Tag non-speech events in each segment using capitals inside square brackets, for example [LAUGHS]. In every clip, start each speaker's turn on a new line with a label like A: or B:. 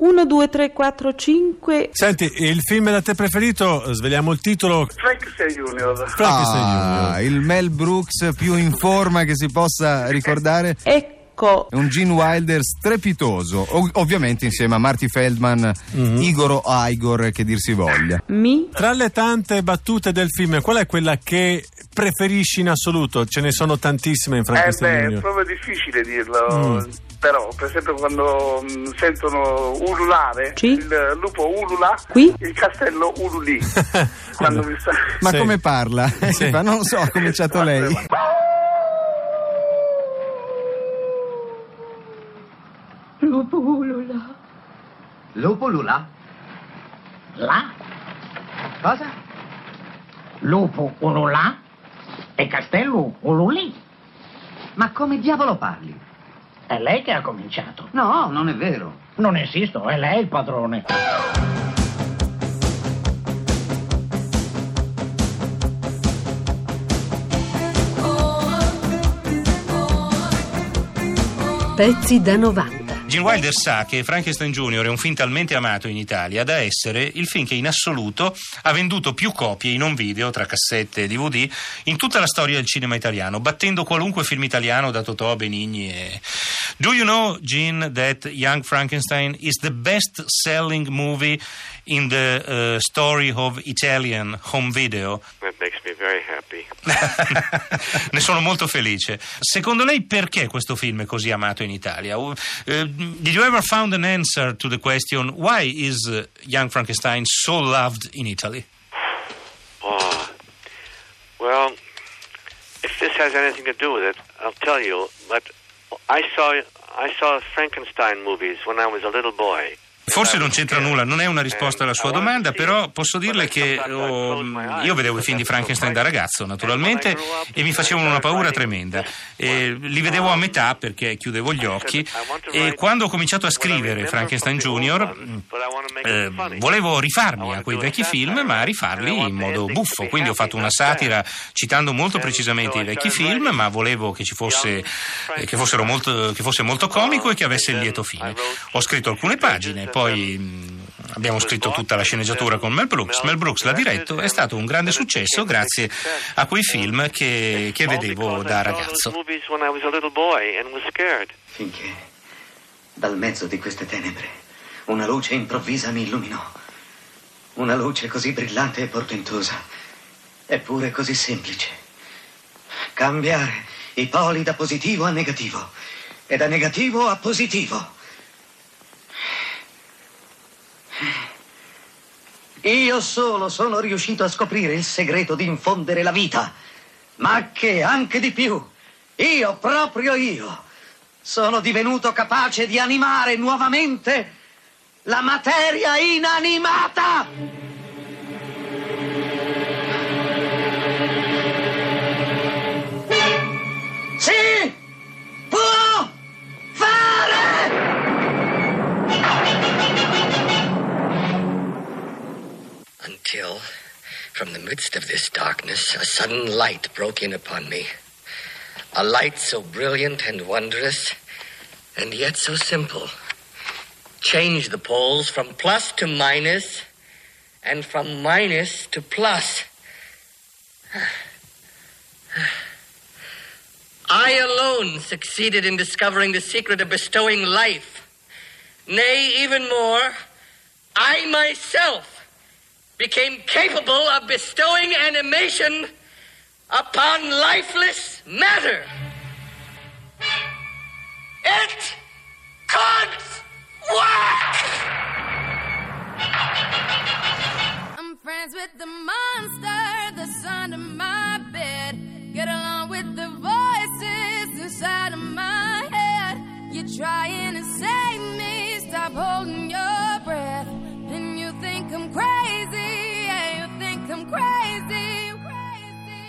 A: 1, 2, 3, 4, 5.
B: Senti, il film da te preferito, sveliamo il titolo.
C: Frankenstein Junior.
B: Frankenstein
D: Ah,
B: Junior.
D: il Mel Brooks più in forma che si possa ricordare.
A: Ecco.
D: È un Gene Wilder strepitoso, ov- ovviamente insieme a Marty Feldman, Igor o Igor, che dir si voglia.
A: Mi.
B: Tra le tante battute del film, qual è quella che preferisci in assoluto? Ce ne sono tantissime in
C: Eh
B: Frankenstein
C: beh, è proprio difficile dirlo.
B: Mm.
C: Però, per esempio, quando mh, sentono ululare
A: Sì.
C: il lupo ulula,
A: Qui?
C: il castello ululì. [LAUGHS] quando mi sta...
D: Ma
B: Sì.
D: come parla?
B: Sì. [LAUGHS]
D: Fa, non lo so, ha cominciato lei.
E: Lupo ulula.
F: Lupo Lula?
E: Là?
F: Cosa?
E: Lupo ulula? E castello ululì?
F: Ma come diavolo parli?
E: È lei che ha cominciato.
F: No, non è vero.
E: Non insisto, è lei il padrone.
G: Pezzi da 90.
H: Gene Wilder sa che Frankenstein Jr. è un film talmente amato in Italia da essere il film che in assoluto ha venduto più copie in un video tra cassette e DVD in tutta la storia del cinema italiano, battendo qualunque film italiano da Totò Benigni. E... Do you know, Gene, that Young Frankenstein is the best selling movie in the uh, story of Italian home video?
I: Very happy. [LAUGHS]
H: ne sono molto felice. Secondo lei perché questo film è così amato in Italia? Uh, did you ever found an answer to the question why is uh, Young Frankenstein so loved in Italy?
I: Oh, well, if this has anything to do with it, I'll tell you. But I saw I saw Frankenstein movies when I was a little boy.
H: Forse non c'entra nulla, non è una risposta alla sua domanda, però posso dirle che oh, io vedevo i film di Frankenstein da ragazzo, naturalmente, e mi facevano una paura tremenda. E li vedevo a metà perché chiudevo gli occhi e quando ho cominciato a scrivere Frankenstein Junior eh, volevo rifarmi a quei vecchi film, ma rifarli in modo buffo, quindi ho fatto una satira citando molto precisamente i vecchi film, ma volevo che ci fosse che, molto, che fosse molto comico e che avesse il lieto fine. Ho scritto alcune pagine, poi mh, abbiamo scritto tutta la sceneggiatura con Mel Brooks. Mel Brooks l'ha diretto, è stato un grande successo grazie a quei film che, che vedevo da ragazzo.
F: Finché, dal mezzo di queste tenebre, una luce improvvisa mi illuminò. Una luce così brillante e portentosa, eppure così semplice. Cambiare i poli da positivo a negativo e da negativo a positivo. Io solo sono riuscito a scoprire il segreto di infondere la vita, ma che anche di più, io, proprio io, sono divenuto capace di animare nuovamente la materia inanimata.
J: From the midst of this darkness, a sudden light broke in upon me. A light so brilliant and wondrous, and yet so simple. Changed the poles from plus to minus, and from minus to plus. I alone succeeded in discovering the secret of bestowing life. Nay, even more, I myself became capable of bestowing animation upon lifeless matter. It could work!
K: I'm friends with the monster my bed. Get along with the voices inside of my head. You're trying to save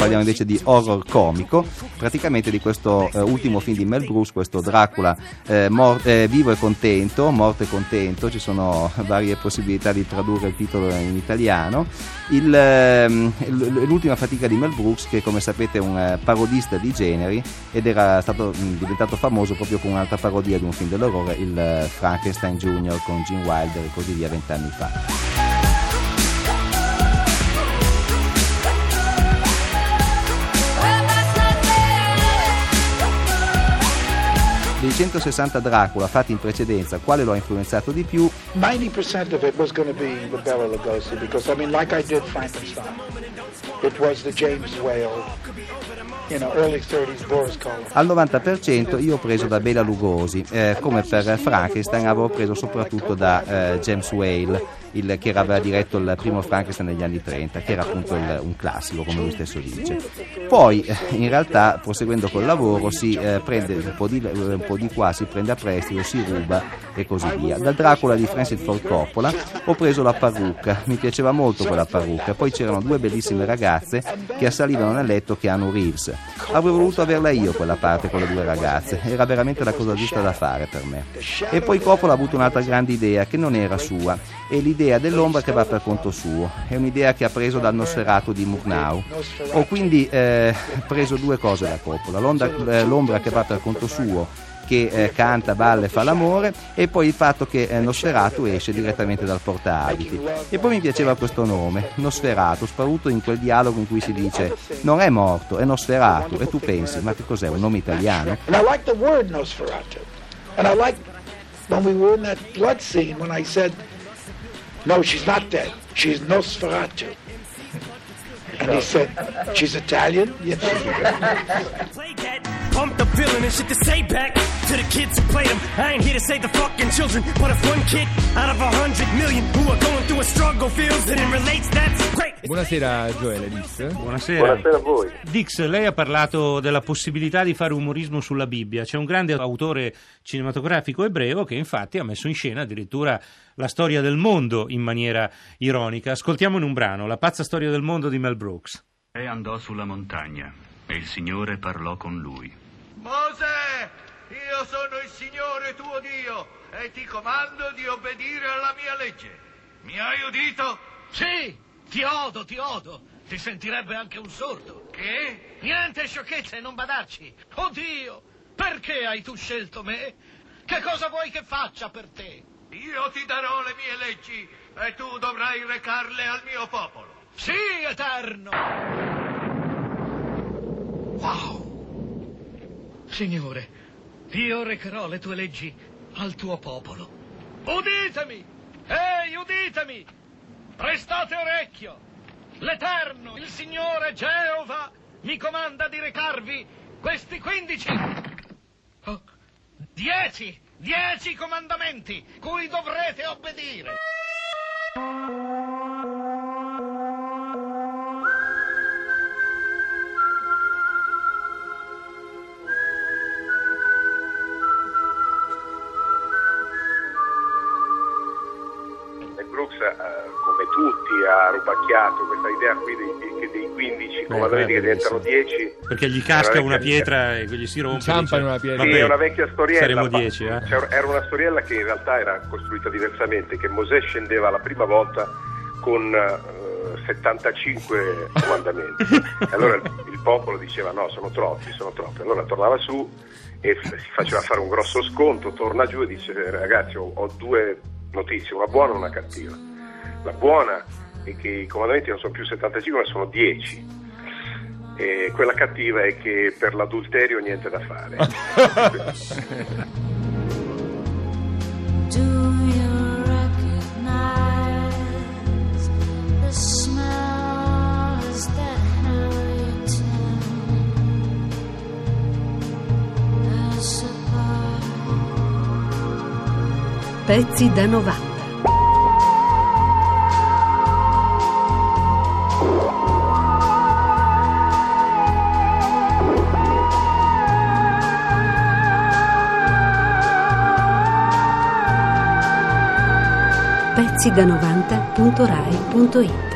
D: Parliamo invece di horror comico, praticamente di questo eh, ultimo film di Mel Brooks, questo Dracula eh, mor- eh, vivo e contento, morto e contento, ci sono [LAUGHS] varie possibilità di tradurre il titolo in italiano. Il, ehm, l'ultima fatica di Mel Brooks, che come sapete è un eh, parodista di generi ed era stato mh, diventato famoso proprio con un'altra parodia di un film dell'orrore, il eh, Frankenstein Jr. con Gene Wilder e così via vent'anni fa. Dei 160 Dracula fatti in precedenza, quale lo ha influenzato di più?
L: 90% of it was going to be the Bela Lugosi because I mean, like I did Frankenstein, it was the James Whale, you know, early 30s Boris Karloff.
D: Al 90% io ho preso da Bela Lugosi, eh, come per Frankenstein avevo preso soprattutto da eh, James Whale, il, che aveva diretto il primo Frankenstein negli anni 30, che era appunto il, un classico, come lui stesso dice. Poi, eh, in realtà, proseguendo col lavoro, si eh, prende un po, di, un po' di qua, si prende a prestito, si ruba e così via. Dal Dracula di Francis Ford Coppola ho preso la parrucca, mi piaceva molto quella parrucca, poi c'erano due bellissime ragazze che assalivano nel letto che hanno Reeves. Avrei voluto averla io quella parte con le due ragazze, era veramente la cosa giusta da fare per me. E poi Coppola ha avuto un'altra grande idea che non era sua, è l'idea dell'ombra che va per conto suo, è un'idea che ha preso dal Nosferatu di Murnau. Ho quindi eh, preso due cose da Coppola, eh, l'ombra che va per conto suo che eh, canta, balla e fa l'amore e poi il fatto che eh, Nosferatu esce direttamente dal portaabiti. E poi mi piaceva questo nome, Nosferatu, sparuto in quel dialogo in cui si dice non è morto, è Nosferatu e tu pensi ma che cos'è, un nome italiano?
L: And I like the word Nosferatu. And I like when we were in that blood scene when I said, no, she's not dead, she's Nosferatu. And he said, she's Italian? Yes. [LAUGHS]
M: Villain and shit to say back to the kids who played him. I ain't here to save the fucking children, but if one kid out of a hundred million who are going through a struggle feels it and relates, that's great.
N: Buonasera Gioele Dix.
H: Buonasera.
C: Buonasera a voi.
H: Dix, lei ha parlato della possibilità di fare umorismo sulla Bibbia. C'è un grande autore cinematografico ebreo che infatti ha messo in scena addirittura la storia del mondo in maniera ironica. Ascoltiamo in un brano La pazza storia del mondo di Mel Brooks.
O: E andò sulla montagna e il Signore parlò con lui.
P: Mosè, io sono il Signore tuo Dio e ti comando di obbedire alla mia legge. Mi hai udito?
Q: Sì, ti odo, ti odo. Ti sentirebbe anche un sordo.
P: Che?
Q: Niente sciocchezze, non badarci. Oddio, perché hai tu scelto me? Che cosa vuoi che faccia per te?
P: Io ti darò le mie leggi e tu dovrai recarle al mio popolo.
Q: Sì, eterno. Signore, io recherò le tue leggi al tuo popolo. Uditemi! Ehi, uditemi! Prestate orecchio! L'Eterno, il Signore Geova, mi comanda di recarvi questi quindici... Oh, dieci! Dieci comandamenti cui dovrete obbedire!
C: Rubacchiato questa idea qui dei, dei 15 comandamenti che diventano 10.
H: Perché gli casca una pietra e gli si rompe.
N: In una pietra.
C: Sì, è una vecchia storiella.
H: Saremo 10, eh?
C: Era una storiella che in realtà era costruita diversamente, che Mosè scendeva la prima volta con eh, 75 [LAUGHS] comandamenti. allora il, il popolo diceva no, sono troppi, sono troppi. Allora tornava su e si faceva fare un grosso sconto, torna giù e dice ragazzi ho, ho due notizie, una buona e una cattiva. La buona è che i comandamenti non sono più 75 ma sono 10. E quella cattiva è che per l'adulterio niente da fare. [LAUGHS]
G: Pezzi da 90.
K: Pezzi da 90.rai.it